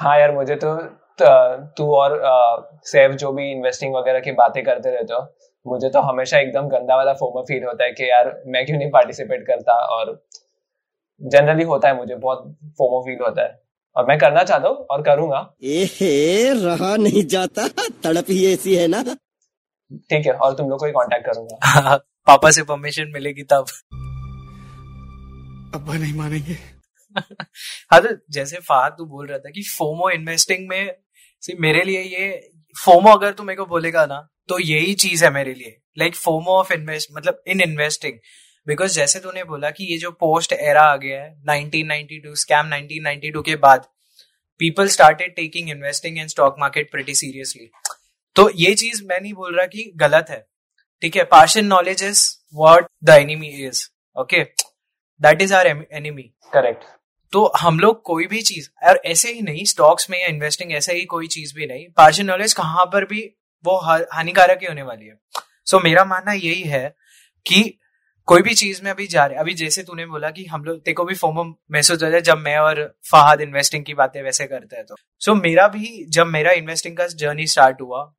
हाँ यार मुझे तो तू और सेव जो भी इन्वेस्टिंग वगैरह की बातें करते रहते हो मुझे तो हमेशा एकदम गंदा वाला फोमो फील होता है कि यार मैं क्यों नहीं पार्टिसिपेट करता? और जनरली होता है मुझे बहुत फोमो फील होता है। और मैं करना चाहता हूँ और करूँगा। ए रहा नहीं जाता तड़प ही ऐसी है ना। ठीक है और तुम लोग को ही कांटेक्ट करूँगा। पापा से परमिशन मिलेगी तब। अब्बा नहीं मानेंगे। हाँ तो जैसे फाद तू बोल रहा था कि फोमो इन्वेस्टिंग में सी मेरे लिए ये, फोमो अगर तू मेरे को बोलेगा ना तो यही चीज़ है मेरे लिए। लाइक फोमो ऑफ़ इन्वेस्ट मतलब इन इन्वेस्टिंग बिकॉज़ जैसे तूने बोला कि ये जो पोस्ट एरा आ गया है 1992 स्कैम 1992 के बाद people started taking investing in stock market pretty seriously तो ये चीज़ मैं नहीं बोल रहा कि गलत है। ठीक है partial knowledge is what the enemy is okay that is our enemy correct तो हम लोग कोई भी चीज़ और ऐसे ही नहीं स्टॉक्स में या इन्वेस्टिंग ऐसे ही कोई चीज़ भी नहीं पार्शियल नॉलेज कहाँ पर भी वो हानिकारक ही होने वाली है। सो so, मेरा मानना यही है कि कोई भी चीज़ में अभी जा रहे अभी जैसे तूने बोला कि हम लोग तेको भी फॉर्म महसूस होता है जब मैं और फहाद इन्वेस्टिंग की बातें वैसे करते हैं तो। सो so, मेरा भी जब मेरा इन्वेस्टिंग का जर्नी स्टार्ट हुआ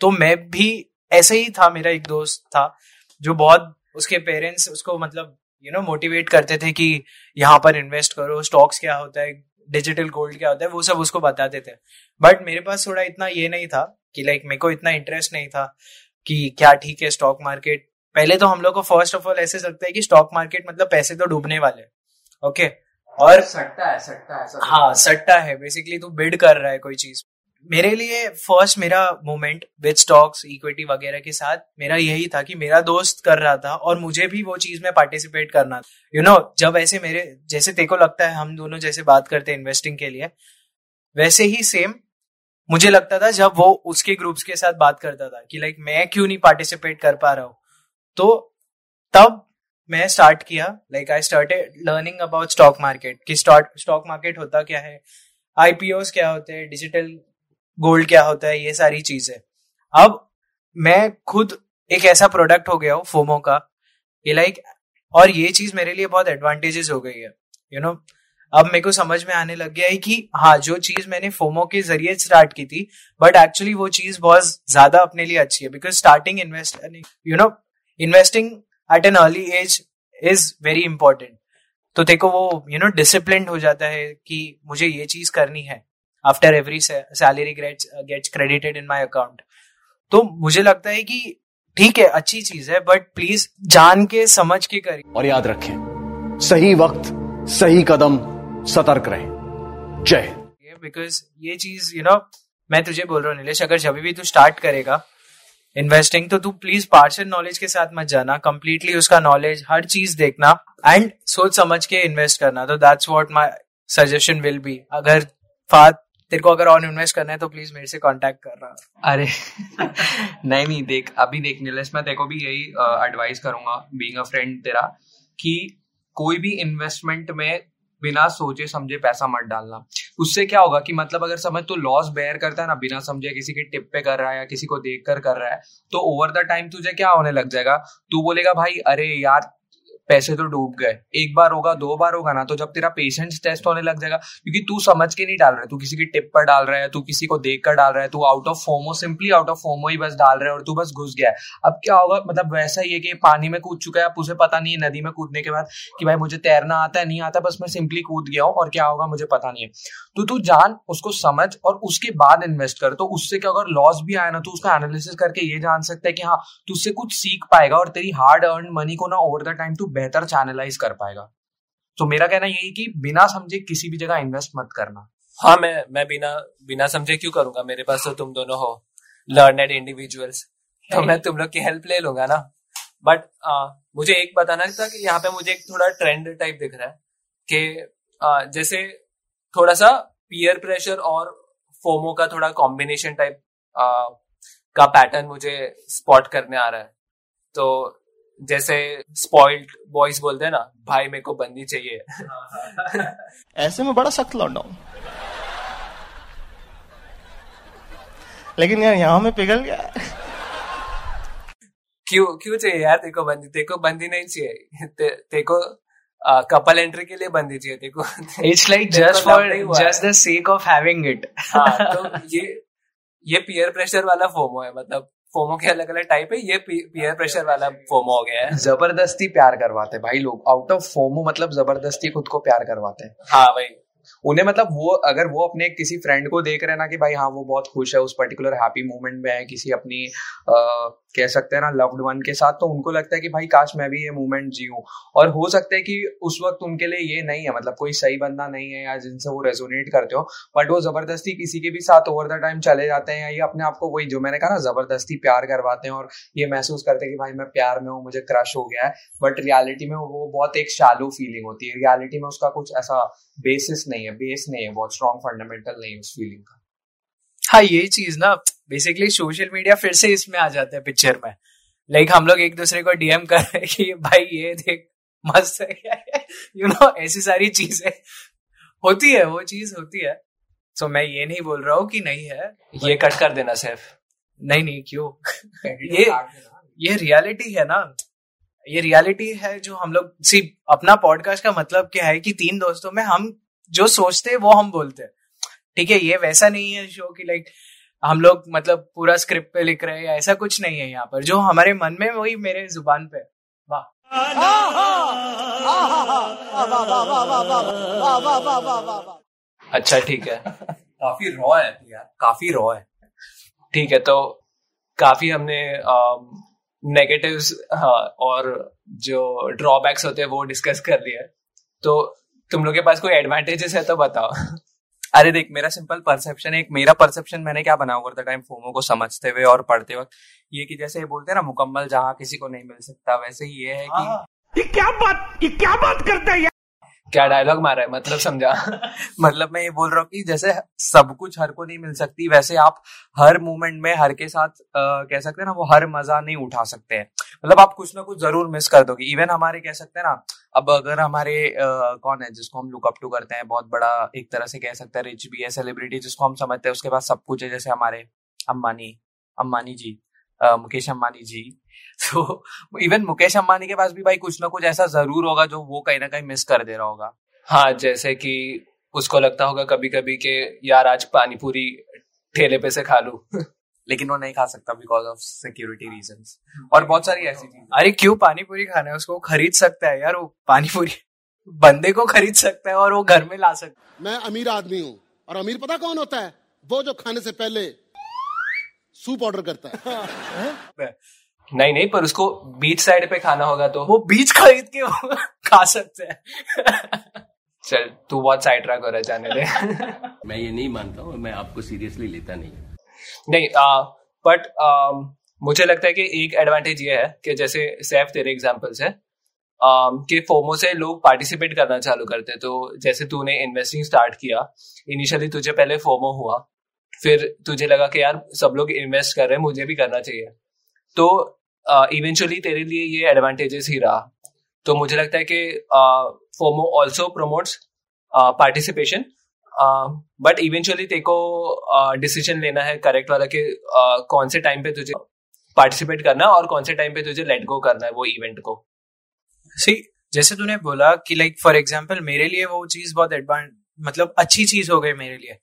तो मैं भी ऐसे ही था मेरा एक दोस्त था जो बहुत उसके पेरेंट्स उसको मतलब यू नो मोटिवेट करते थे कि यहाँ पर इन्वेस्ट करो स्टॉक्स क्या होता है डिजिटल गोल्ड क्या होता है वो सब उसको बताते थे। बट मेरे पास थोड़ा इतना ये नहीं था कि लाइक मेरे को इतना इंटरेस्ट नहीं था कि क्या ठीक है स्टॉक मार्केट पहले तो हम लोग को फ़र्स्ट ऑफ़ ऑल ऐसे लगता है कि स्टॉक मार्केट मतलब पैसे तो डूबने वाले ओके और सट्टा है सट्टा है हाँ। सट्टा है। बेसिकली तू बिड कर रहा है कोई चीज़। मेरे लिए फ़र्स्ट मेरा मोमेंट विद स्टॉक्स इक्विटी वगैरह के साथ मेरा यही था कि मेरा दोस्त कर रहा था और मुझे भी वो चीज़ में पार्टिसिपेट करना यू you नो know, जब ऐसे मेरे जैसे तेको लगता है हम दोनों जैसे बात करते हैं इन्वेस्टिंग के लिए वैसे ही सेम मुझे लगता था जब वो उसके ग्रुप्स के साथ बात करता था कि लाइक मैं क्यों नहीं पार्टिसिपेट कर पा रहा हूँ। तो तब मैं स्टार्ट किया like I started learning about stock market कि स्टॉक मार्केट होता क्या है आईपीओ क्या होते हैं डिजिटल गोल्ड क्या होता है, ये सारी चीज़ें। अब मैं खुद एक ऐसा प्रोडक्ट हो गया हूँ, फोमो का ये लाइक और ये चीज़ मेरे लिए बहुत एडवांटेजेस हो गई है यू नो अब मेरे को समझ में आने लग गया है कि हाँ जो चीज़ मैंने फोमो के ज़रिए स्टार्ट की थी बट एक्चुअली वो चीज़ बहुत ज़्यादा अपने लिए अच्छी है because starting invest you know investing at an early age is very important तो देखो वो यू नो डिसिप्लिन हो जाता है कि मुझे ये चीज़ करनी है। After every salary gets credited in my account तो मुझे लगता है कि ठीक है अच्छी चीज़ है बट प्लीज़ जान के समझ के करिए। और याद रखें सही वक्त सही कदम सतर्क रहे। जय बिकॉज़ ये चीज़ यू नो मैं तुझे बोल रहा हूँ नीलेश अगर जब भी तू स्टार्ट करेगा इन्वेस्टिंग तो तू प्लीज़ पार्सल नॉलेज के साथ मत जाना कंप्लीटली उसका नॉलेज हर चीज़ देखना एंड सोच समझ के इन्वेस्ट करना। तो that's what my suggestion will be अगर फात तेरे को अगर ऑन इन्वेस्ट करना है तो प्लीज़ मेरे से कांटेक्ट कर रहा अरे, नहीं नहीं, देख, अभी देख नीलेश मैं तेरे को भी यही एडवाइस करूँगा बीइंग अ फ्रेंड तेरा, कि कोई भी इन्वेस्टमेंट में बिना सोचे, समझे पैसा मत डालना। उससे क्या होगा कि मतलब अगर समझ तो लॉस बेयर करता है ना, बिना समझे, किसी के टिप पे कर रहा है या किसी को देख कर कर रहा है तो ओवर द टाइम तुझे क्या होने लग जाएगा? तू बोलेगा, भाई, अरे यार पैसे तो डूब गए। एक बार होगा, दो बार होगा ना तो जब तेरा पेशेंस टेस्ट होने लग जाएगा, क्योंकि तू समझ के नहीं डाल रहा है, तू किसी की टिप पर डाल रहा है, तू किसी को देख कर डाल रहा है, तू out of FOMO simply out of FOMO ही बस डाल रहा है और तू बस घुस गया है। अब क्या होगा मतलब वैसा ही है कि पानी में कूद चुका है, अब उसे पता नहीं है नदी में कूदने के बाद कि भाई मुझे तैरना आता है, नहीं आता, बस मैं सिंपली कूद गया हूँ और क्या होगा, मुझे पता नहीं है। तो तू जान, उसको समझ और उसके बाद इन्वेस्ट कर तो उससे क्या अगर लॉस भी आया ना तो उसका एनालिसिस करके ये जान सकता है कि हाँ तू उससे कुछ सीख पाएगा और तेरी हार्ड अर्न मनी को ना ओवर द टाइम तू बेहतर चैनलाइज कर पाएगा। तो मेरा कहना यही कि बिना समझे किसी भी जगह इन्वेस्ट मत करना। हाँ मैं मैं बिना बिना समझे क्यों करूँगा? मेरे पास तो तुम दोनों हो। लर्नेड इंडिविजुअल्स तो मैं तुम लोग की हेल्प ले लूँगा ना। बट मुझे एक बताना था कि यहाँ पे मुझे एक थोड़ा ट्रेंड टाइप दिख रहा है कि जैसे थोड़ा सा पियर प्रेशर और फोमो का थोड़ा कॉम्बिनेशन टाइप का पैटर्न मुझे स्पॉट करने आ रहा है। तो जैसे स्पॉइल्ड बॉयज़ बोलते हैं ना भाई मेरे को बंदी चाहिए। ऐसे में बड़ा सख्त लौट हूँ। लेकिन यार यहाँ में पिघल गया। क्यों क्यों चाहिए यार तेको बंदी? तेको बंदी नहीं चाहिए। ते, तेको कपल एंट्री के लिए बंदी चाहिए देखो it's like just for. Just the sake of having it हाँ तो ये ये पीयर प्रेशर वाला फोमो है मतलब। फोमो के अलग अलग टाइप है ये पीयर प्रेशर वाला फोमो हो गया है। ज़बरदस्ती प्यार करवाते हैं। भाई लोग आउट ऑफ़ फोमो मतलब ज़बरदस्ती खुद को प्यार करवाते हैं। हाँ भाई। उन्हें मतलब वो अगर वो अपने किसी फ्रेंड को देख रहे हैं ना कि भाई हाँ वो बहुत खुश है उस पर्टिकुलर हैप्पी मोमेंट में है किसी अपनी आ, कह सकते हैं ना लव्ड वन के साथ तो उनको लगता है कि भाई, काश मैं भी ये मोमेंट जीऊं और हो सकता है कि उस वक्त उनके लिए ये नहीं है मतलब कोई सही बंदा नहीं है या जिनसे वो रेजोनेट करते हो बट वो ज़बरदस्ती किसी के भी साथ ओवर द टाइम चले जाते हैं या ये अपने आप को वही, जो मैंने कहा ना, ज़बरदस्ती प्यार करवाते हैं और ये महसूस करते हैं कि भाई, मैं प्यार में हूँ, मुझे क्रश हो गया है। बट रियलिटी में वो बहुत एक शालो फीलिंग होती है। रियलिटी में उसका कुछ ऐसा बेसिस नहीं है बेस नहीं है, बहुत स्ट्रॉन्ग फंडामेंटल नहीं है उस फीलिंग का। हाँ ये चीज़ ना बेसिकली सोशल मीडिया फिर से इसमें आ जाता है पिक्चर में। लाइक हम लोग एक दूसरे को डीएम कर रहे हैं कि भाई ये देख मस्त है यू? नो ऐसी सारी चीज़ें। होती है वो चीज़ होती है। सो मैं ये नहीं बोल रहा हूँ कि नहीं है ये कट कर देना सिर्फ़। नहीं नहीं क्यों? ये ये रियलिटी है ना। ये रियलिटी है जो हम लोग सी अपना पॉडकास्ट का मतलब क्या है कि तीन दोस्तों में हम जो सोचते हैं वो हम बोलते हैं। ठीक है ये वैसा नहीं है शो की लाइक हम लोग मतलब पूरा स्क्रिप्ट पे लिख रहे हैं ऐसा कुछ नहीं है यहाँ पर। जो हमारे मन में वही मेरे ज़ुबान पे वाह। अच्छा ठीक है। काफ़ी रॉ है यार काफ़ी रॉ है। ठीक है तो काफ़ी हमने नेगेटिव्स और जो ड्रॉबैक्स होते हैं वो डिस्कस कर लिया है। तो तुम लोग के पास कोई एडवांटेजेस है तो बताओ। अरे देख, मेरा सिंपल परसेप्शन एक मेरा परसेप्शन मैंने क्या बना ओवर द टाइम फोमो को समझते हुए और पढ़ते वक्त? ये कि जैसे ये बोलते हैं ना, मुकम्मल जहाँ किसी को नहीं मिल सकता, वैसे ही ये है कि ये क्या डायलॉग मारा है? मतलब समझा? मतलब मैं ये बोल रहा हूँ कि जैसे सब कुछ हर को नहीं मिल सकती वैसे आप हर मोमेंट में हर के साथ अ, कह सकते हैं ना वो हर मज़ा नहीं उठा सकते हैं। मतलब आप कुछ ना कुछ ज़रूर मिस कर दोगे। इवन हमारे कह सकते हैं ना अब अगर हमारे अ, कौन है जिसको हम लुक अप टू करते हैं बहुत बड़ा एक तरह से कह सकते हैं रिच भी है सेलिब्रिटी जिसको हम समझते हैं उसके पास सब कुछ है जैसे हमारे अम्बानी अम्बानी जी। मुकेश अम्बानी जी। तो इवन मुकेश अम्बानी के पास भी भाई कुछ ना कुछ ऐसा ज़रूर होगा जो वो कहीं ना कहीं मिस कर दे रहा होगा। हाँ जैसे कि उसको लगता होगा कभी कभी कि यार आज पानी पूरी ठेले पे से खा लू। लेकिन वो नहीं खा सकता बिकॉज़ ऑफ़ सिक्योरिटी रीजन और बहुत सारी ऐसी चीज़ें। अरे क्यों पानी पूरी खाना है? उसको खरीद सकता है यार वो पानी पूरी बंदे को खरीद सकता है और वो घर में ला सकता है मैं अमीर आदमी हूँ और अमीर पता कौन होता है? वो जो खाने से पहले सूप ऑर्डर करता है। नहीं नहीं पर उसको बीच साइड पे खाना होगा तो। वो बीज खरीद के खा सकते हैं। चल तू बहुत साइड ट्रैक हो रहा है जाने दे। मैं ये नहीं मानता हूँ मैं आपको सीरियसली लेता नहीं नहीं आ, बट आ, मुझे लगता है कि एक एडवांटेज ये है कि जैसे सैफ तेरे एग्जांपल्स है um, कि फोमो से लोग पार्टिसिपेट करना चालू करते हैं। तो जैसे तूने इन्वेस्टिंग स्टार्ट किया इनिशियली तुझे पहले फोमो हुआ फिर तुझे लगा कि यार सब लोग इन्वेस्ट कर रहे हैं मुझे भी करना चाहिए। तो इवेंचुअली तेरे लिए ये एडवांटेजेस ही रहा। तो मुझे लगता है कि FOMO also promotes participation but eventually तेरे को डिसीज़न लेना है करेक्ट वाला कि uh, कौन से टाइम पे तुझे पार्टिसिपेट करना है और कौन से टाइम पे तुझे लेट गो करना है वो इवेंट को। सी जैसे तूने बोला कि लाइक फॉर एग्जांपल मेरे लिए वो चीज़ बहुत एडवांस मतलब अच्छी चीज़ हो गई मेरे लिए।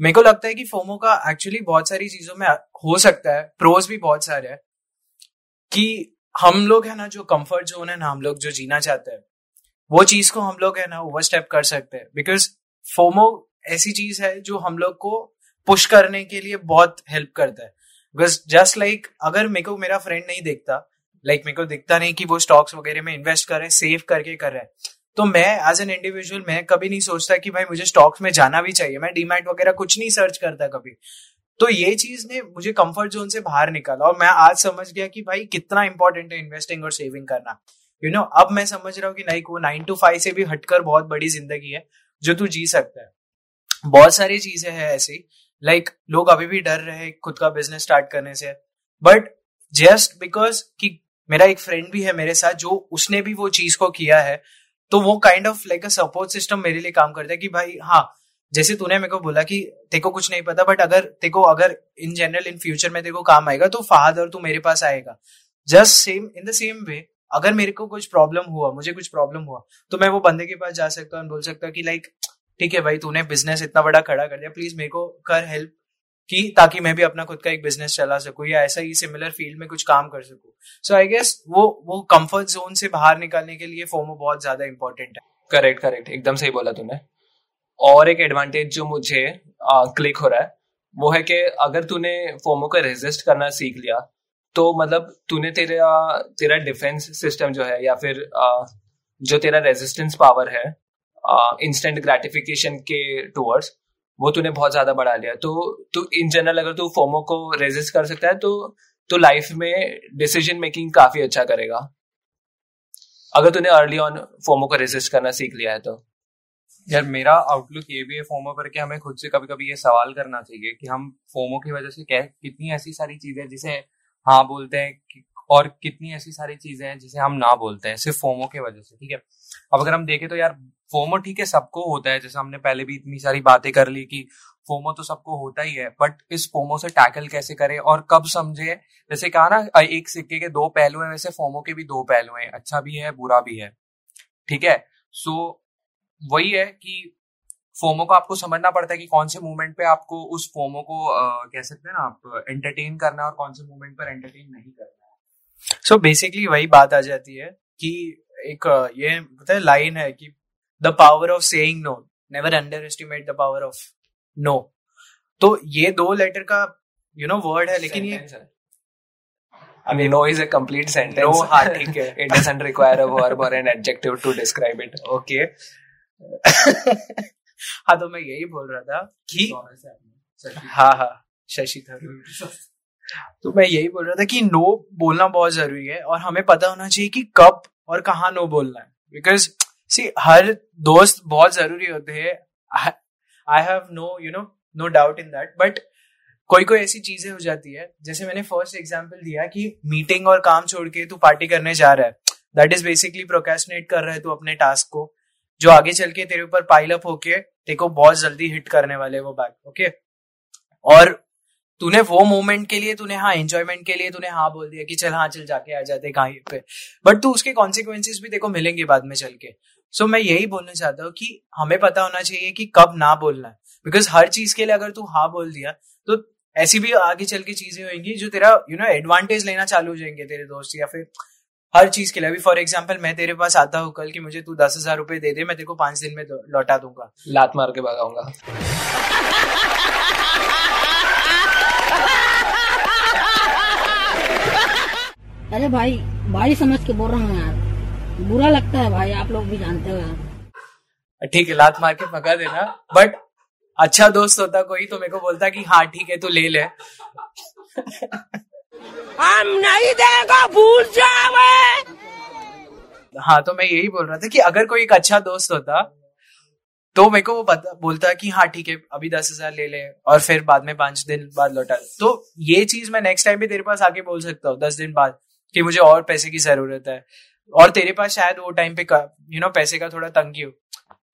मेरे को लगता है कि फोमो का एक्चुअली बहुत सारी चीज़ों में हो सकता है प्रोज भी बहुत सारे हैं कि हम लोग है ना जो कंफर्ट जोन है ना हम लोग जो जीना चाहते हैं वो चीज़ को हम लोग है ना ओवर स्टेप कर सकते हैं बिकॉज़ फोमो ऐसी चीज़ है जो हम लोग को पुश करने के लिए बहुत हेल्प करता है बिकॉज़ जस्ट लाइक अगर मेरे को मेरा फ्रेंड नहीं देखता लाइक like, मेरे को दिखता नहीं कि वो स्टॉक्स वगैरह में इन्वेस्ट कर रहे हैं सेव करके कर रहे हैं तो मैं एज एन इंडिविजुअल मैं कभी नहीं सोचता कि भाई मुझे स्टॉक्स में जाना भी चाहिए। मैं डीमैट वगैरह कुछ नहीं सर्च करता कभी। तो ये चीज़ ने मुझे कंफर्ट जोन से बाहर निकाला और मैं आज समझ गया कि भाई कितना इंपॉर्टेंट है इन्वेस्टिंग और सेविंग करना। यू you नो know, अब मैं समझ रहा हूँ कि नहीं वो नाइन टू फाइव से भी हटकर बहुत बड़ी ज़िंदगी है जो तू जी सकता है। बहुत सारी चीज़ें हैं ऐसी लाइक like, लोग अभी भी डर रहे हैं खुद का बिज़नेस स्टार्ट करने से। बट जस्ट बिकॉज़ कि मेरा एक फ्रेंड भी है मेरे साथ जो उसने भी वो चीज़ को किया है तो वो kind of like a support system मेरे लिए काम करता है कि भाई हाँ जैसे तूने मेरे को बोला कि तेको कुछ नहीं पता बट अगर तेको, अगर इन जनरल इन फ्यूचर में तेको काम आएगा तो फहाद और तू मेरे पास आएगा। Just same in the same way अगर मेरे को कुछ प्रॉब्लम हुआ, मुझे कुछ प्रॉब्लम हुआ तो मैं वो बंदे के पास जा सकता हूँ बोल सकता कि लाइक ठीक है भाई, तूने बिज़नेस इतना बड़ा खड़ा कर दिया प्लीज़ मेरे को कर हेल्प कि ताकि मैं भी अपना खुद का एक बिज़नेस चला सकूँ या ऐसा ही सिमिलर फ़ील्ड में कुछ काम कर सकूँ। सो आई गेस वो वो कंफर्ट जोन से बाहर निकालने के लिए फोमो बहुत ज़्यादा इंपॉर्टेंट है। करेक्ट करेक्ट एकदम सही बोला तूने। और एक एडवांटेज जो मुझे क्लिक हो रहा है वो है कि अगर तूने फोमो को रेजिस्ट करना सीख लिया तो मतलब तूने तेरा तेरा डिफेंस सिस्टम जो है या फिर आ, जो तेरा रेजिस्टेंस पावर है इंस्टेंट ग्रेटिफिकेशन के टूवर्ड्स वो तूने बहुत ज़्यादा बढ़ा लिया। तो तू इन जनरल अगर तू फोमो को रेजिस्ट कर सकता है तो तो लाइफ में डिसीज़न मेकिंग काफ़ी अच्छा करेगा। अगर तूने अर्ली ऑन फोमो को रेजिस्ट करना सीख लिया है तो। यार, मेरा आउटलुक ये भी है फोमो पर कि हमें खुद से कभी कभी ये सवाल करना चाहिए कि हम फोमो की वजह से क्या कितनी ऐसी सारी चीज़ें जिसे हाँ बोलते हैं और कितनी ऐसी सारी चीज़ें हैं जिसे हम ना बोलते हैं सिर्फ़ फोमो की वजह से ठीक है? अब अगर हम देखें तो यार फोमो ठीक है सबको होता है जैसे हमने पहले भी इतनी सारी बातें कर ली कि फोमो तो सबको होता ही है बट इस फोमो से टैकल कैसे करें और कब समझे? जैसे कहा ना एक सिक्के के दो पहलू हैं वैसे फोमो के भी दो पहलू हैं अच्छा भी है बुरा भी है ठीक है? सो वही है कि फोमो को आपको समझना पड़ता है कि कौन से मूवमेंट पे आपको उस फोमो को आ, कह सकते हैं ना आप एंटरटेन करना और कौन से मूवमेंट पर एंटरटेन नहीं करना। सो so बेसिकली वही बात आ जाती है कि एक ये पता है लाइन है कि the power of saying no never underestimate the power of no तो ये दो लेटर का यू नो वर्ड है लेकिन ये I mean, no is a complete sentence. No, हाँ ठीक है. It doesn't require a verb or an adjective to describe it. Okay. हाँ तो मैं यही बोल रहा था कि हाँ हाँ शशि थरूर तो मैं यही बोल रहा था कि नो बोलना बहुत ज़रूरी है और हमें पता होना चाहिए कि कब और कहा नो बोलना है। बिकॉज़ सी हर दोस्त बहुत ज़रूरी होते हैं। I have no you know no doubt in that but कोई कोई ऐसी चीज़ें हो जाती है। जैसे मैंने फ़र्स्ट एग्ज़ाम्पल दिया कि मीटिंग और काम छोड़ के तू पार्टी करने जा रहा है। दैट इज़ बेसिकली प्रोकेशनेट कर रहा है तू अपने टास्क को। जो आगे चल के तेरे ऊपर पाइल अप होके तेरे को बहुत जल्दी हिट करने वाले वो बैग ओके okay? और तूने वो मोमेंट के लिए तूने हाँ एंजॉयमेंट के लिए तूने हाँ बोल दिया कि चल हाँ चल जाके आ जाते कहीं पे। बट तू उसके कॉन्सिक्वेंसेज भी देखो मिलेंगे बाद में चल के। सो so, मैं यही बोलना चाहता हूँ कि हमें पता होना चाहिए कि कब ना बोलना है। बिकॉज़ हर चीज़ के लिए अगर तू हाँ बोल दिया तो ऐसी भी आगे चल के चीज़ें होंगी जो तेरा यू नो एडवांटेज लेना चालू हो जाएँगे तेरे दोस्त या फिर हर चीज़ के लिए। अभी फॉर एग्ज़ाम्पल मैं तेरे पास आता हूँ कल कि मुझे तू दस हज़ार रुपए दे दे मैं तेरे को पाँच दिन में लौटा दूँगा। लात मार के भगाऊँगा अरे भाई भाई समझ के बोल रहा हूँ यार। बुरा लगता है भाई आप लोग भी जानते हो यार। ठीक है लात मार के भगा देना। बट अच्छा दोस्त होता कोई तो मेरे को बोलता कि हाँ ठीक है तू ले ले। हम नहीं देगा भूल जावे हाँ तो मैं यही बोल रहा था कि अगर कोई एक अच्छा दोस्त होता तो मेरे को वो बता, बोलता कि हाँ ठीक है अभी दस हज़ार ले ले और फिर बाद में पाँच दिन बाद लौटा। तो ये चीज़ मैं नेक्स्ट टाइम भी तेरे पास आके बोल सकता हूँ दस दिन बाद। कि मुझे और पैसे की ज़रूरत है। और तेरे पास शायद वो टाइम पे यू नो पैसे का थोड़ा तंगी हो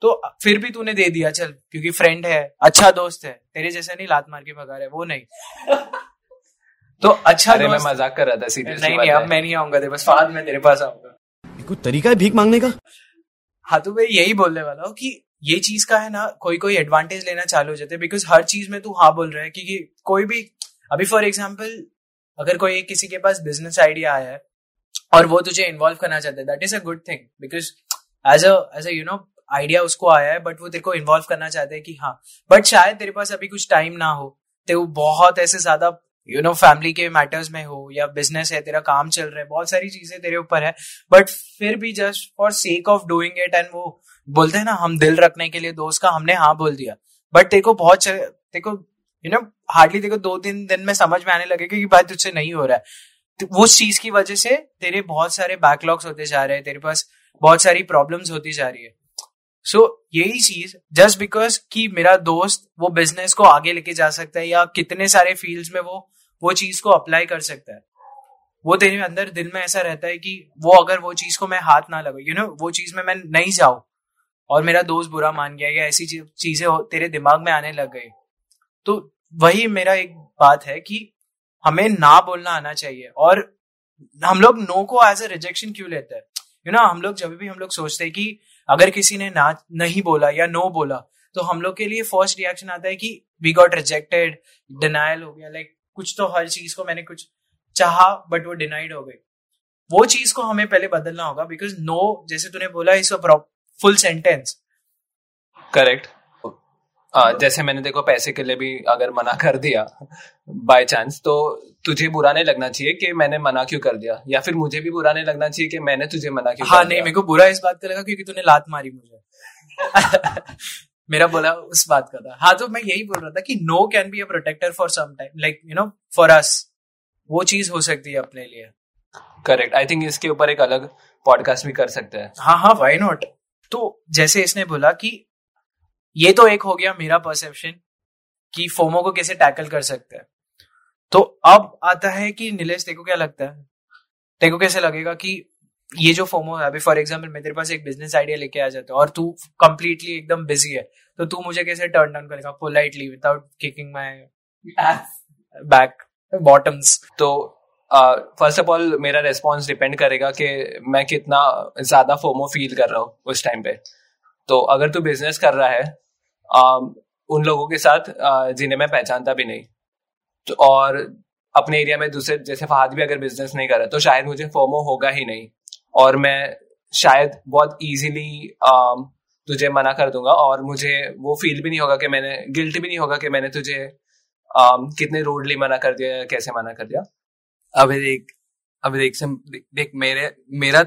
तो फिर भी तूने दे दिया चल क्योंकि फ्रेंड है अच्छा दोस्त है तेरे जैसे नहीं लात मार के भगा रहे वो नहीं। तो अच्छा अरे मैं मज़ाक कर रहा था सीरियसली नहीं नहीं अब मैं नहीं आऊँगा तेरे पास बाद में तेरे पास आऊँगा। कोई तरीका है भीख मांगने का? हाँ तो मैं यही बोलने वाला हूँ कि ये चीज़ का है ना कोई कोई एडवांटेज लेना चालू हो जाते हैं बिकॉज़ हर चीज़ में तू हाँ बोल रहा है क्योंकि कोई भी अभी फॉर एग्ज़ाम्पल अगर कोई किसी के पास बिज़नेस आइडिया आया है, और वो तुझे इन्वॉल्व करना चाहता है that is a good thing because as a as a you know idea उसको आया है बट वो तेरे को इन्वॉल्व करना चाहते हैं कि हाँ बट शायद तेरे पास अभी कुछ टाइम ना हो तो बहुत ऐसे ज़्यादा यू नो फैमिली के मैटर्स में हो, या बिज़नेस है, तेरा काम चल रहा है, बहुत सारी चीज़ें तेरे ऊपर है बट फिर भी just for sake of doing it and वो बोलते हैं ना, हम दिल रखने के लिए दोस्त का हमने हाँ बोल दिया बट तेरे को बहुत तेरे को यू नो हार्डली देखो दो तीन दिन में समझ में आने लगे कि भाई तुझसे नहीं हो रहा है। तो वो चीज़ की वजह से तेरे बहुत सारे बैकलॉग्स होते जा रहे हैं तेरे पास बहुत सारी प्रॉब्लम्स होती जा रही है। सो so, यही चीज़ जस्ट बिकॉज़ कि मेरा दोस्त वो बिज़नेस को आगे लेके जा सकता है या कितने सारे फील्ड्स में वो वो चीज़ को अप्लाई कर सकता है। वो तेरे अंदर दिल में ऐसा रहता है कि वो अगर वो चीज़ को मैं हाथ ना लगाऊ यू नो वो चीज़ में मैं नहीं जाऊँ और मेरा दोस्त बुरा मान गया या ऐसी चीज़ें तेरे दिमाग में आने लग गई। तो वही मेरा एक बात है कि हमें ना बोलना आना चाहिए और हम लोग नो को एज ए रिजेक्शन क्यों लेते हैं? यू नो हम लोग जब भी हम लोग सोचते हैं कि अगर किसी ने ना, नहीं बोला या नो बोला तो हम लोग के लिए फ़र्स्ट रिएक्शन आता है कि वी गॉट रिजेक्टेड डिनाइल हो गया लाइक कुछ तो हर चीज़ को मैंने कुछ चाहा बट वो डिनाइड हो गई वो चीज़ को हमें पहले बदलना होगा बिकॉज़ नो जैसे तूने बोला इस फुल सेंटेंस करेक्ट जैसे मैंने देखो पैसे के लिए भी अगर मना कर दिया बाय चांस तो तुझे बुरा नहीं लगना चाहिए कि मैंने मना क्यों कर दिया? या फिर मुझे भी बुरा नहीं लगना चाहिए कि मैंने तुझे मना क्यों हाँ नहीं मेरे को बुरा इस बात का लगा क्योंकि तूने लात मारी मुझे। मेरा बोला उस बात का था। हाँ तो मैं यही बोल रहा था कि no can be a protector for some time like you know for us वो चीज़ हो सकती है अपने लिए। करेक्ट आई थिंक इसके ऊपर एक अलग पॉडकास्ट भी कर सकते हैं। हाँ हाँ वाई नॉट तो जैसे इसने बोला कि ये तो एक हो गया मेरा परसेप्शन कि फोमो को कैसे टैकल कर सकते हैं। तो अब आता है कि नीलेश तेको क्या लगता है? तेको कैसे लगेगा कि ये जो फोमो है, अभी फॉर एग्ज़ाम्पल मैं तेरे पास एक बिज़नेस आइडिया लेके आ जाता हूँ और तू कंप्लीटली एकदम बिज़ी है तो तू मुझे कैसे टर्न डाउन करेगा? Politely without kicking my back bottoms तो फ़र्स्ट ऑफ़ ऑल मेरा रेस्पॉन्स डिपेंड करेगा कि मैं कितना ज़्यादा फोमो फील कर रहा हूँ उस टाइम पे। तो अगर तू बिज़नेस कर रहा है उन लोगों के साथ uh, जिन्हें मैं पहचानता भी नहीं। तो और अपने एरिया में दूसरे जैसे फहाद भी अगर बिज़नेस नहीं कर रहा तो शायद मुझे फोमो होगा ही नहीं। और मैं शायद बहुत इजीली तुझे मना कर दूँगा और मुझे वो फील भी नहीं होगा कि मैंने गिल्ट भी नहीं होगा कि मैंने तुझे um, कितने रूडली मना कर दिया कैसे मना कर दिया। अभी देख अभी देख, देख मेरे मेरा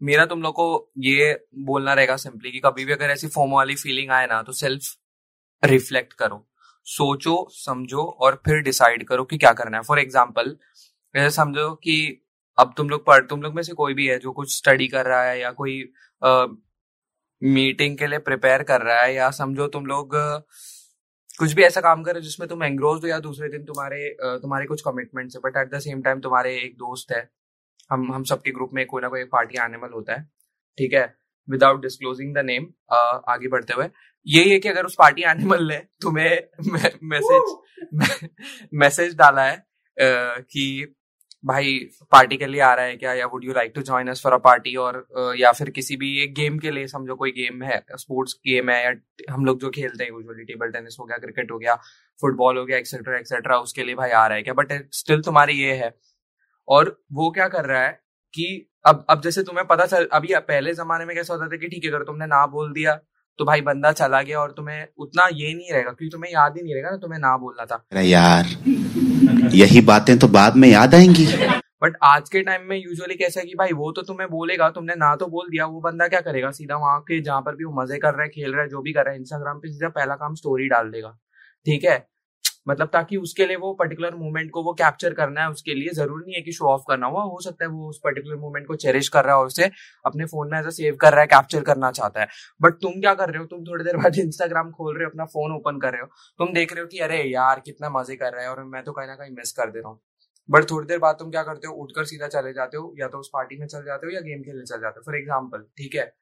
मेरा तुम लोग को ये बोलना रहेगा सिंपली कि कभी भी अगर ऐसी फोमो वाली फीलिंग आए ना तो सेल्फ रिफ्लेक्ट करो, सोचो, समझो और फिर डिसाइड करो कि क्या करना है। फॉर एग्ज़ाम्पल समझो कि अब तुम लोग पढ़, तुम लोग में से कोई भी है जो कुछ स्टडी कर रहा है या कोई मीटिंग के लिए प्रिपेयर कर रहा है या समझो तुम लोग कुछ भी ऐसा काम करे जिसमें तुम एंग्रोज हो या दूसरे दिन तुम्हारे तुम्हारे कुछ कमिटमेंट्स है but at the same time तुम्हारे एक दोस्त है। हम हम सबके ग्रुप में कोई ना कोई पार्टी एनिमल होता है, ठीक है? विदाउट डिस्क्लोजिंग द नेम आगे बढ़ते हुए। यही है कि अगर उस पार्टी एनिमल ने तुम्हें मैसेज मैसेज डाला है कि भाई पार्टी के लिए आ रहा है क्या या would you like to join us for a party और या फिर किसी भी एक गेम के लिए समझो कोई गेम है स्पोर्ट्स गेम है या हम लोग जो खेलते हैं यूजुअली टेबल टेनिस हो गया क्रिकेट हो गया फुटबॉल हो गया एक्सेट्रा एक्सेट्रा उसके लिए भाई आ रहा है क्या? बट स्टिल तुम्हारी ये है। और वो क्या कर रहा है कि अब अब जैसे तुम्हें पता चल अभी पहले जमाने में कैसा होता था कि ठीक है अगर तुमने ना बोल दिया तो भाई बंदा चला गया और तुम्हें उतना ये नहीं रहेगा क्योंकि तुम्हें याद ही नहीं रहेगा ना तुम्हें ना बोलना था। अरे यार यही बातें तो बाद में याद आएँगी। बट आज के टाइम में यूजुअली कैसा है कि भाई वो तो तुम्हें बोलेगा तुमने ना तो बोल दिया वो बंदा क्या करेगा? सीधा वहाँ के जहाँ पर भी वो मज़े कर रहा है खेल रहा है जो भी कर रहा है इंस्टाग्राम पे सीधा पहला काम स्टोरी डाल देगा। ठीक है? मतलब ताकि उसके लिए वो पर्टिकुलर मोमेंट को वो कैप्चर करना है, उसके लिए ज़रूरी नहीं है कि शो ऑफ़ करना हुआ, हो सकता है वो उस पर्टिकुलर मोमेंट को चेरिश कर रहा है और उसे अपने फ़ोन में ऐसा सेव कर रहा है कैप्चर करना चाहता है। बट तुम क्या कर रहे हो? तुम थोड़ी देर बाद इंस्टाग्राम खोल रहे हो, अपना फ़ोन ओपन कर रहे हो। तुम देख रहे हो कि अरे यार, कितना मज़े कर रहा है और मैं तो कहीं ना कहीं मिस कर दे रहा हूँ। बट थोड़ी देर बाद तुम क्या करते हो? उठकर सीधा चले जाते हो, या तो उस पार्टी में चले जाते हो या गेम खेलने चले जाते हो फॉर एग्ज़ाम्पल ठीक है?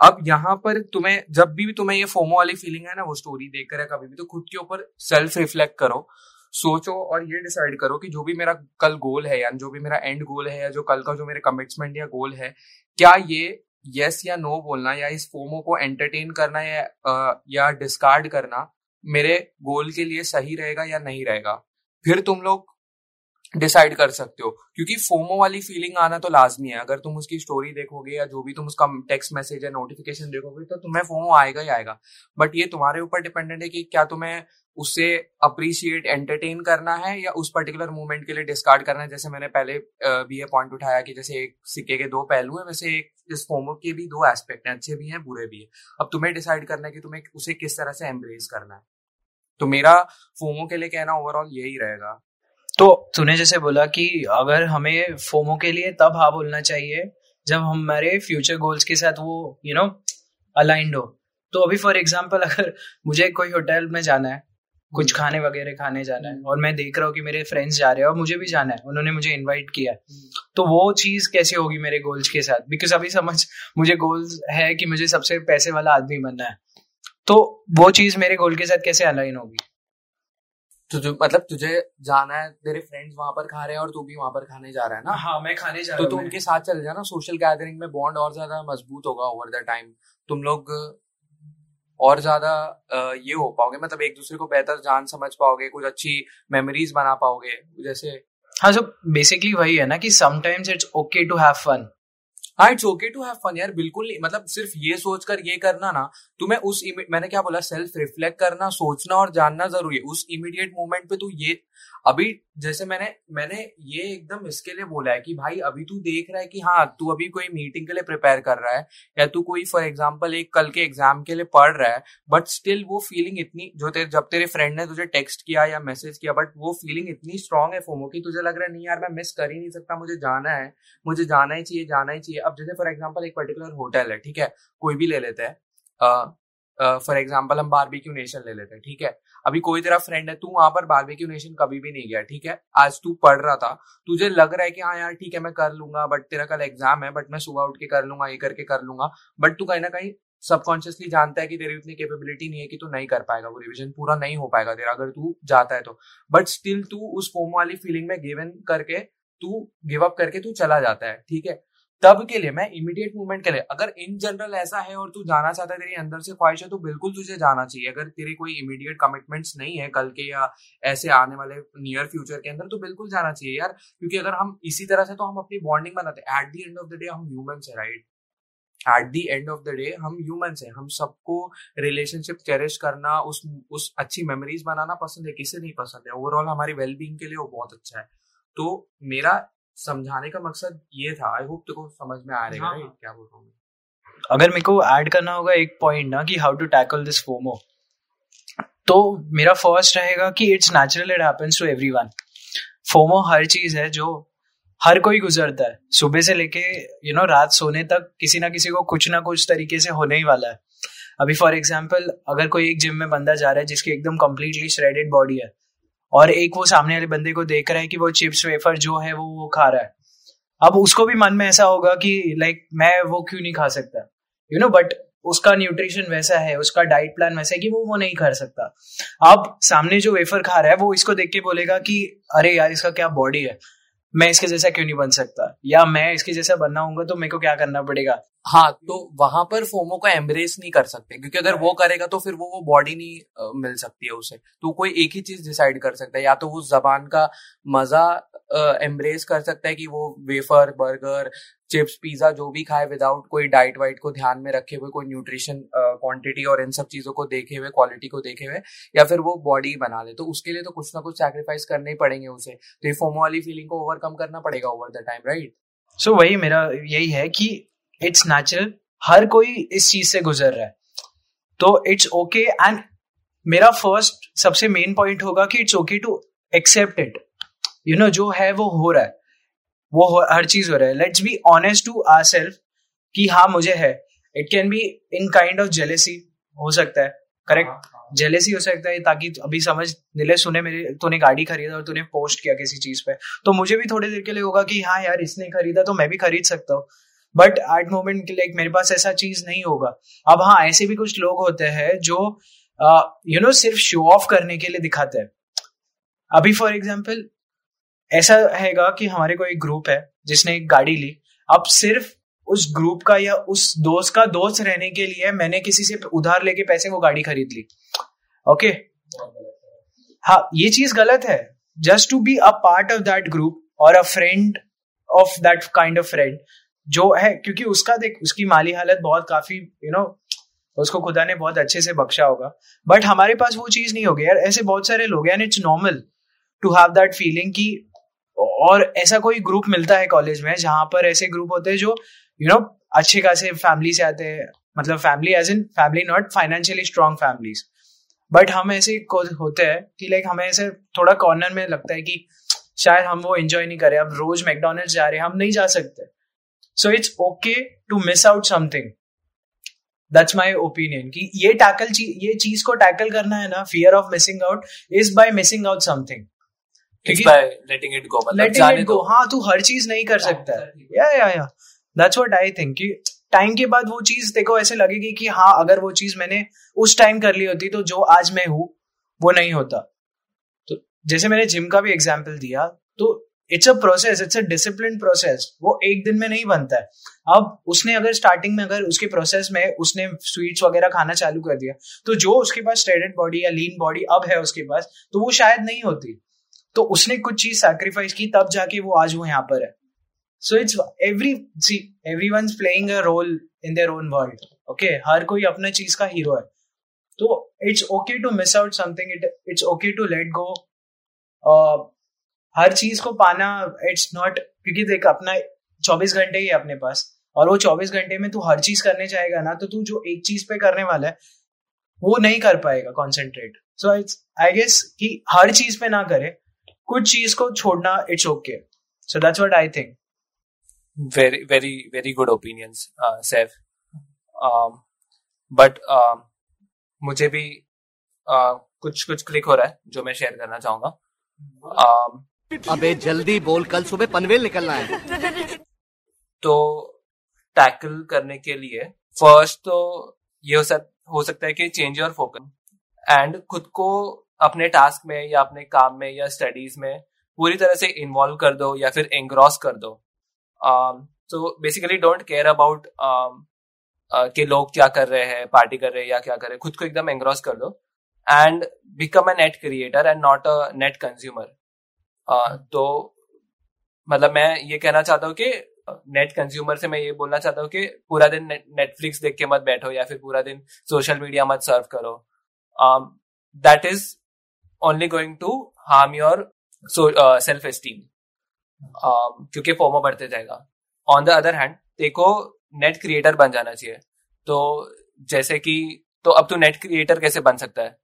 अब यहाँ पर तुम्हें, जब भी तुम्हें ये फोमो वाली फीलिंग है ना, वो स्टोरी देख कर कभी भी तो खुद के ऊपर सेल्फ रिफ्लेक्ट करो। सोचो और ये डिसाइड करो कि जो भी मेरा कल गोल है या जो भी मेरा एंड गोल है, या जो कल का जो मेरे कमिटमेंट या गोल है, क्या ये यस या नो बोलना, या इस फोमो को एंटरटेन करना या या डिस्कार्ड करना मेरे गोल के लिए सही रहेगा या नहीं रहेगा? फिर तुम लोग डिसाइड कर सकते हो। क्योंकि फोमो वाली फीलिंग आना तो लाजमी है। अगर तुम उसकी स्टोरी देखोगे या जो भी तुम उसका टेक्स्ट मैसेज या नोटिफिकेशन देखोगे तो तुम्हें फोमो आएगा ही आएगा। बट ये तुम्हारे ऊपर डिपेंडेंट है कि क्या तुम्हें उससे अप्रिशिएट एंटरटेन करना है या उस पर्टिकुलर मोमेंट के लिए डिस्कार्ड करना है। जैसे मैंने पहले भी ये पॉइंट उठाया कि जैसे एक सिक्के के दो पहलू है, वैसे एक इस फोमो के भी दो एस्पेक्ट हैं, अच्छे भी हैं, बुरे भी हैं। अब तुम्हें डिसाइड करना है कि तुम्हें उसे किस तरह से एम्ब्रेस करना है। तो मेरा फोमो के लिए कहना ओवरऑल यही रहेगा। तो तूने जैसे बोला कि अगर हमें फोमो के लिए तब हाँ बोलना चाहिए जब हमारे फ्यूचर गोल्स के साथ वो यू नो अलाइंड हो। तो अभी फॉर एग्ज़ाम्पल अगर मुझे कोई होटल में जाना है कुछ खाने वगैरह खाने जाना है और मैं देख रहा हूँ कि मेरे फ्रेंड्स जा रहे हैं और मुझे भी जाना है उन्होंने मुझे इनवाइट किया है तो वो चीज़ कैसे होगी मेरे गोल्स के साथ? बिकॉज़ अभी समझ मुझे गोल्स है कि मुझे सबसे पैसे वाला आदमी बनना है। तो वो चीज़ मेरे गोल के साथ कैसे अलाइन होगी? तुझे मतलब तुझे जाना है तेरे फ्रेंड्स वहाँ पर खा रहे हैं और तू भी वहाँ पर खाने जा रहा है ना? हाँ मैं खाने जा तो रहा तू हूँ उनके साथ चल जाना सोशल गैदरिंग में बॉन्ड और ज़्यादा मज़बूत होगा ओवर द टाइम तुम लोग और ज़्यादा ये हो पाओगे मतलब एक दूसरे को बेहतर जान समझ पाओगे कुछ अच्छी मेमोरीज बना पाओगे जैसे हाँ सो बेसिकली वही है ना कि sometimes it's okay to have fun हाँ it's okay to have fun यार, बिल्कुल नहीं मतलब सिर्फ़ ये सोचकर ये करना ना तुम्हें उस इमी- मैंने क्या बोला सेल्फ रिफ्लेक्ट करना, सोचना और जानना ज़रूरी है। उस इमीडिएट मोमेंट पे तू ये अभी जैसे मैंने मैंने ये एकदम इसके लिए बोला है कि भाई अभी तू देख रहा है कि हाँ तू अभी कोई मीटिंग के लिए प्रिपेयर कर रहा है, या तू कोई फॉर एग्जांपल एक कल के एग्ज़ाम के लिए पढ़ रहा है बट स्टिल वो फीलिंग इतनी, जो तेरे जब तेरे फ्रेंड ने तुझे टेक्स्ट किया या मैसेज किया बट वो फीलिंग इतनी स्ट्रांग है फोमो की, तुझे लग रहा है, नहीं यार, मैं मिस कर ही नहीं सकता, मुझे जाना है, मुझे जाना ही चाहिए, जाना ही चाहिए। अब जैसे फॉर एग्ज़ाम्पल एक पर्टिकुलर होटल है, ठीक है, कोई भी ले लेते हैं फॉर एग्ज़ाम्पल हम बारबेक्यू नेशन ले लेते हैं, ठीक है? अभी कोई तेरा फ्रेंड है, तू वहाँ पर बारबेक्यू नेशन कभी भी नहीं गया, ठीक है? आज तू पढ़ रहा था, तुझे लग रहा है कि हाँ यार, ठीक है, मैं कर लूँगा बट तेरा कल एग्ज़ाम है बट मैं सुबह उठ के कर लूँगा, ये करके कर लूँगा बट तू कहीं ना कहीं सबकॉन्शियसली जानता है कि तेरी उतनी कैपेबिलिटी नहीं है कि तू नहीं कर पाएगा, वो रिविजन पूरा नहीं हो पाएगा तेरा अगर तू जाता है तो। बट स्टिल तू उस फोम वाली फीलिंग में गिव इन करके, तू गिव अप करके तू चला जाता है, ठीक है? तब के लिए, मैं इमीडिएट मूवमेंट के लिए, अगर इन जनरल ऐसा है और तू जाना चाहता है, तेरी अंदर से ख्वाहिश है तो बिल्कुल तुझे जाना चाहिए। अगर तेरे कोई इमीडिएट कमिटमेंट्स नहीं है कल के या ऐसे आने वाले नियर फ्यूचर के अंदर तो बिल्कुल जाना चाहिए यार। क्योंकि अगर हम इसी तरह से तो हम अपनी बॉन्डिंग बनाते हैं। At the end of the day हम ह्यूमंस है right at the end of the day हम ह्यूमंस हैं। हम सबको रिलेशनशिप चेरिश करना, उस उस अच्छी मेमोरीज बनाना पसंद है, किसे नहीं पसंद है? ओवरऑल हमारी वेलबींग के लिए वो बहुत अच्छा है। तो मेरा समझाने का मकसद ये था। आई होप तेको समझ में आ रहेगा हाँ। क्या बोल रहा हूँ अगर मेरे को ऐड करना होगा एक पॉइंट ना कि how to tackle this FOMO तो मेरा फ़र्स्ट रहेगा कि it's natural it happens to everyone FOMO हर चीज़ है जो हर कोई गुजरता है। सुबह से लेके यू नो रात सोने तक किसी ना किसी को कुछ ना कुछ तरीके से होने ही वाला है। अभी फॉर एग्ज़ाम्पल अगर कोई एक जिम में बंदा जा रहा है जिसकी एकदम कम्प्लीटली श्रेडेड बॉडी है और एक वो सामने वाले बंदे को देख रहा है कि वो चिप्स वेफर जो है वो वो खा रहा है। अब उसको भी मन में ऐसा होगा कि लाइक मैं वो क्यों नहीं खा सकता? यू नो बट उसका न्यूट्रिशन वैसा है, उसका डाइट प्लान वैसा है कि वो वो नहीं कर सकता। अब सामने जो वेफर खा रहा है, वो इसको देख के बोलेगा कि, अरे यार, इसका क्या बॉडी है? मैं इसके जैसा क्यों नहीं बन सकता? या मैं इसके जैसा बनना होगा तो मेरे को क्या करना पड़ेगा? हाँ तो वहाँ पर फोमो को एम्ब्रेस नहीं कर सकते क्योंकि अगर वो करेगा तो फिर वो वो बॉडी नहीं अ, मिल सकती है उसे। तो कोई एक ही चीज़ डिसाइड कर सकता है या तो वो जबान का मज़ा एम्ब्रेस कर सकता है कि वो वेफर बर्गर चिप्स पिज्जा जो भी खाए विदाउट कोई डाइट वाइट को ध्यान में रखे हुए कोई न्यूट्रिशन क्वांटिटी और इन सब चीज़ों को देखे हुए क्वालिटी को देखे हुए या फिर वो बॉडी बना ले। तो उसके लिए तो कुछ ना कुछ सैक्रिफाइस करने ही पड़ेंगे उसे। तो ये फोमो वाली फीलिंग को ओवरकम करना पड़ेगा over the time right so वही मेरा यही है कि इट्स नेचुरल हर कोई इस चीज़ से गुजर रहा है। तो इट्स ओके एंड मेरा फ़र्स्ट सबसे मेन पॉइंट होगा कि it's okay to accept it you know जो है वो हो रहा है। वो हो, हर चीज़ हो रहा है। Let's be honest to our self कि हाँ मुझे है। It can be in kind of jealousy हो सकता है। करेक्ट जेलेसी हो। सकता है ताकि अभी समझ नीले सुने मेरे तूने गाड़ी खरीदा और तूने पोस्ट किया किसी चीज़ पे। तो मुझे भी थोड़ी देर के लिए होगा कि हाँ यार इसने खरीदा तो मैं भी खरीद सकता हूँ। बट एट मोमेंट लाइक मेरे पास ऐसा चीज़ नहीं होगा। अब हाँ ऐसे भी कुछ लोग होते हैं जो you uh, know you know, सिर्फ़ शो ऑफ़ करने के लिए दिखाते हैं। अभी फॉर एग्ज़ाम्पल ऐसा हैगा कि हमारे को एक ग्रुप है जिसने एक गाड़ी ली। अब सिर्फ़ उस ग्रुप का या उस दोस्त का दोस्त रहने के लिए मैंने किसी से उधार लेके पैसे वो गाड़ी खरीद ली। Okay okay? हाँ ये चीज़ गलत है। Just to be a part of that group और a friend of that kind of friend जो है, क्योंकि उसका देख, उसकी माली हालत बहुत काफ़ी यू नो उसको खुदा ने बहुत अच्छे से बख्शा होगा। बट हमारे पास वो चीज़ नहीं होगी। यार, ऐसे बहुत सारे लोग हैं it's normal to have that feeling की और ऐसा कोई ग्रुप मिलता है कॉलेज में, जहाँ पर ऐसे ग्रुप होते हैं जो यू नो अच्छे खासे फैमिली से आते हैं। मतलब family as in family not financially strong families but हम ऐसे होते हैं कि लाइक हमें ऐसे थोड़ा कॉर्नर में लगता है कि शायद हम वो एंजॉय नहीं करें अब रोज मैकडोनल्ड जा रहे हैं, हम नहीं जा सकते। So it's okay to miss out something that's my opinion कि ये टैकल ये चीज़ को टैकल करना है ना fear of missing out is by missing out something letting it go letting it go हाँ तू हर चीज़ नहीं कर सकता। है। या या या दैट्स व्हाट आई थिंक कि टाइम के बाद वो चीज़ देखो ऐसे लगेगी कि हाँ अगर वो चीज़ मैंने उस टाइम कर ली होती तो जो आज मैं हूँ वो नहीं होता। तो जैसे मैंने जिम का भी एग्ज़ाम्पल दिया it's a process it's a discipline process वो एक दिन में नहीं बनता है। अब उसने अगर स्टार्टिंग में अगर उसके प्रोसेस में उसने स्वीट्स वगैरह खाना चालू कर दिया तो जो उसके पास स्ट्रेडेड बॉडी या लीन बॉडी अब है उसके पास तो वो शायद नहीं होती। तो उसने कुछ चीज़ सैक्रिफाइस की, तब जाके वो आज वो यहाँ पर है। So it's every see every one playing a role in their own world okay हर कोई अपने चीज़ का हीरो है। तो it's okay to miss out something it it's okay to let go हर चीज़ को पाना इट्स नॉट क्योंकि देख अपना चौबीस घंटे ही अपने पास और वो चौबीस घंटे में तू हर चीज़ करने जाएगा ना तो तू जो एक चीज़ पे करने वाला है वो नहीं कर पाएगा concentrate so it's I guess कि हर चीज़ पे ना करे कुछ चीज़ को छोड़ना it's okay so that's what I think very very very good opinions Saif but मुझे भी uh, कुछ कुछ क्लिक हो रहा है जो मैं शेयर करना चाहूँगा. Um, अबे जल्दी बोल कल सुबह पनवेल निकलना है। तो टैकल करने के लिए फ़र्स्ट तो ये हो, सक, हो सकता है कि चेंज योर फोकस एंड खुद को अपने टास्क में या अपने काम में या स्टडीज़ में पूरी तरह से इन्वॉल्व कर दो या फिर एंग्रॉस कर दो। तो बेसिकली डोंट केयर अबाउट कि लोग क्या कर रहे हैं पार्टी कर रहे हैं या क्या कर रहे हैं खुद को एकदम एंग्रॉस कर दो। And become a net creator and not a net consumer तो मतलब मैं ये कहना चाहता हूँ कि नेट कंज्यूमर से मैं ये बोलना चाहता हूँ कि पूरा दिन नेटफ्लिक्स देख के मत बैठो या फिर पूरा दिन सोशल मीडिया मत सर्व करो। That is only going to harm your self esteem क्योंकि फोमो बढ़ते जाएगा। ऑन द अदर हैंड देखो नेट क्रिएटर बन जाना चाहिए। तो जैसे कि तो अब तू नेट क्रिएटर कैसे बन सकता है?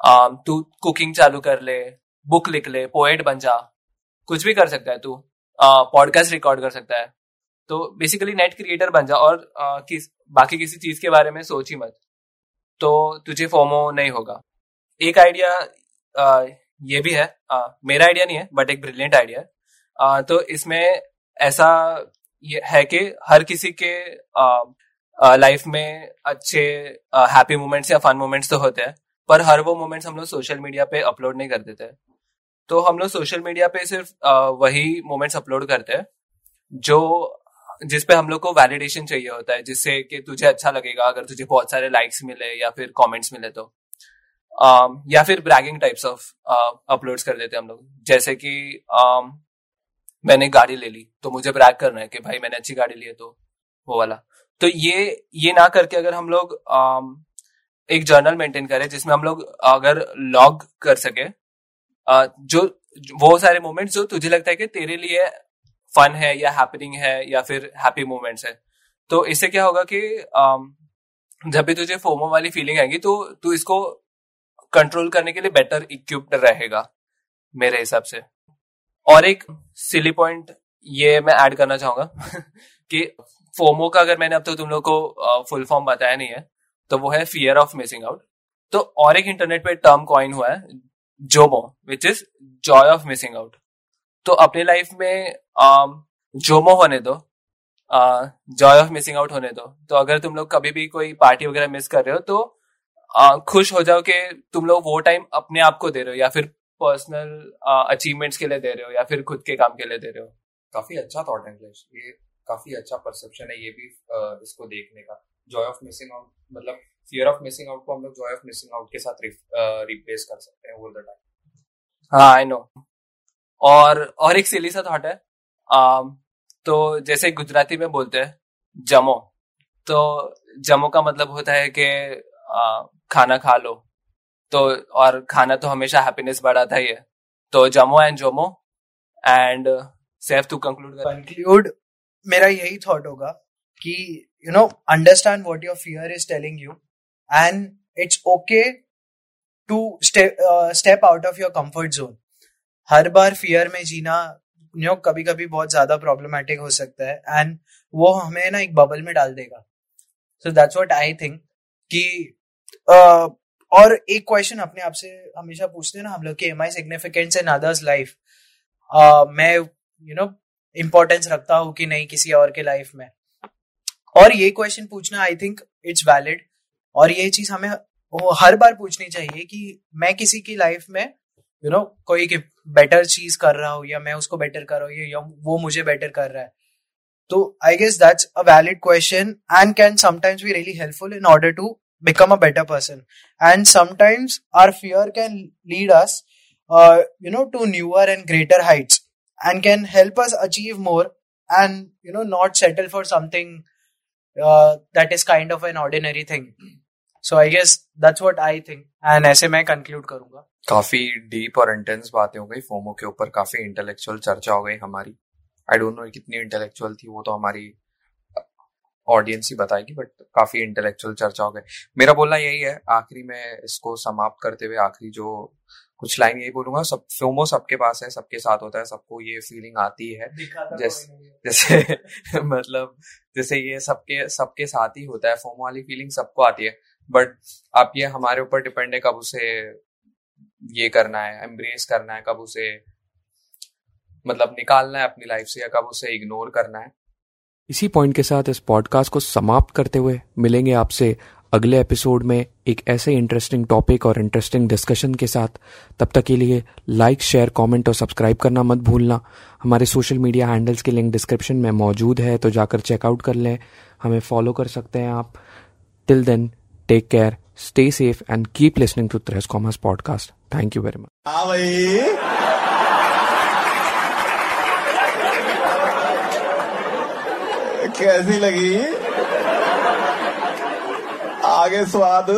Um, तू कुकिंग चालू कर ले। बुक लिख ले पोएट बन जा। कुछ भी कर सकता है तू। पॉडकास्ट रिकॉर्ड कर सकता है। तो बेसिकली नेट क्रिएटर बन जा और आ, किस बाकी किसी चीज़ के बारे में सोच ही मत। तो तुझे फोमो नहीं होगा। एक आइडिया ये भी है। आ, मेरा आइडिया नहीं है बट एक ब्रिलियंट आइडिया तो इसमें ऐसा ये है कि हर किसी के लाइफ में अच्छे हैप्पी मोमेंट्स या फन मोमेंट्स तो होते हैं पर हर वो मोमेंट्स हम लोग सोशल मीडिया पे अपलोड नहीं कर देते। तो हम लोग सोशल मीडिया पे सिर्फ़ वही मोमेंट्स अपलोड करते हैं, जो, जिस पे हम लोग को वैलिडेशन चाहिए होता है, जिससे कि तुझे अच्छा लगेगा, अगर तुझे बहुत सारे लाइक्स मिले या फिर कमेंट्स मिले तो। या फिर ब्रैगिंग टाइप्स ऑफ़ अपलोड्स कर देते हैं हम लोग। जैसे कि मैंने गाड़ी ले ली तो मुझे ब्रैग करना है कि भाई मैंने अच्छी गाड़ी ली है तो वो वाला। तो ये ये ना करके अगर हम लोग एक जर्नल मेंटेन करें, जिसमें हम लोग अगर लॉग कर सके जो वो सारे मोमेंट्स जो तुझे लगता है कि तेरे लिए फन है या हैपनिंग है या फिर हैप्पी मोमेंट्स है। तो इससे क्या होगा कि जब भी तुझे फोमो वाली फीलिंग आएगी तो तू इसको कंट्रोल करने के लिए बेटर इक्विप्ड रहेगा, मेरे हिसाब से। और एक सिली पॉइंट ये मैं ऐड करना चाहूँगा कि फोमो का अगर मैंने अब तो तुम लोग को फुल फॉर्म बताया नहीं है तो वो है फियर ऑफ़ मिसिंग आउट तो और एक इंटरनेट पे टर्म कॉइन हुआ है JOMO which is joy of missing out तो अपनी लाइफ में जोमो होने दो जॉय ऑफ़ मिसिंग आउट होने दो। तो अगर तुम लोग कभी भी कोई पार्टी वगैरह मिस कर रहे हो तो आ, खुश हो जाओ कि तुम लोग वो टाइम अपने आप को दे रहे हो या फिर पर्सनल अचीवमेंट्स के लिए दे रहे हो या फिर खुद के काम के लिए दे रहे हो। काफ़ी अच्छा थॉट है ये काफ़ी अच्छा परसेप्शन है ये भी आ, इसको देखने का। जॉय ऑफ़ मिसिंग आउट मतलब फियर ऑफ़ मिसिंग आउट को हम लोग जॉय ऑफ़ मिसिंग आउट के साथ रिप्लेस कर सकते हैं ओवर द टाइम हाँ आई नो और और एक सिली सा थॉट है। आ, तो जैसे गुजराती में बोलते हैं जमो। तो जमो का मतलब होता है कि खाना खा लो। तो और खाना तो हमेशा हैप्पीनेस बढ़ाता ही है। तो JOMO and JOMO and safe to conclude conclude मेरा यही थॉट होगा कि you know understand what your fear is telling you and it's okay to step out of your comfort zone हर बार फियर में जीना नो कभी कभी बहुत ज़्यादा प्रॉब्लमेटिक हो सकता है एंड वो हमें ना एक बबल में डाल देगा। So that's what I think कि uh, और एक क्वेश्चन अपने आप से हमेशा पूछते हैं ना हम लोग कि am I significance in others life मैं यू नो इम्पोर्टेंस रखता हूँ कि नहीं किसी और के लाइफ में। और ये क्वेश्चन पूछना आई थिंक इट्स वैलिड और ये चीज़ हमें वो हर बार पूछनी चाहिए कि मैं किसी की लाइफ में यू you नो know, कोई के बेटर चीज़ कर रहा हूँ या मैं उसको बेटर कर रहा हूँ या वो मुझे बेटर कर रहा है। तो I guess that's a valid question and can sometimes be really helpful in order to become a better person and sometimes our fear can lead us you know to newer and greater heights and can help us achieve more and you know not settle for something that is kind of an ordinary thing so i guess that's what i think. And ऐसे मैं conclude करूँगा। काफ़ी deep और intense बातें हो गई FOMO के ऊपर काफ़ी इंटेलेक्चुअल चर्चा हो गई हमारी। आई डोंट नो कितनी इंटेलेक्चुअल थी वो तो हमारी ऑडियंस ही बताएगी बट काफ़ी इंटेलेक्चुअल चर्चा हो गई। मेरा बोलना यही है आखिरी में इसको समाप्त करते हुए आखिरी जो कुछ लाइन यही बोलूँगा सब फोमो सबके पास है सबके साथ होता है सबको ये फीलिंग आती है। जैसे जैसे मतलब जैसे ये सबके सबके साथ ही होता है फोमो वाली फीलिंग सबको आती है। बट आप ये हमारे ऊपर डिपेंड है कब उसे ये करना है एम्ब्रेस करना है, कब उसे मतलब निकालना है अपनी लाइफ से या कब उसे इग्नोर करना है। इसी पॉइंट के साथ इस पॉडकास्ट को समाप्त करते हुए मिलेंगे आपसे अगले एपिसोड में एक ऐसे इंटरेस्टिंग टॉपिक और इंटरेस्टिंग डिस्कशन के साथ। तब तक के लिए लाइक शेयर कमेंट और सब्सक्राइब करना मत भूलना। हमारे सोशल मीडिया हैंडल्स के लिंक डिस्क्रिप्शन में मौजूद है तो जाकर चेकआउट कर लें। हमें फॉलो कर सकते हैं आप। Till then take care stay safe and keep listening to त्रेस commerce podcast thank you very much हाँ भाई कैसी लगी आगे स्वाद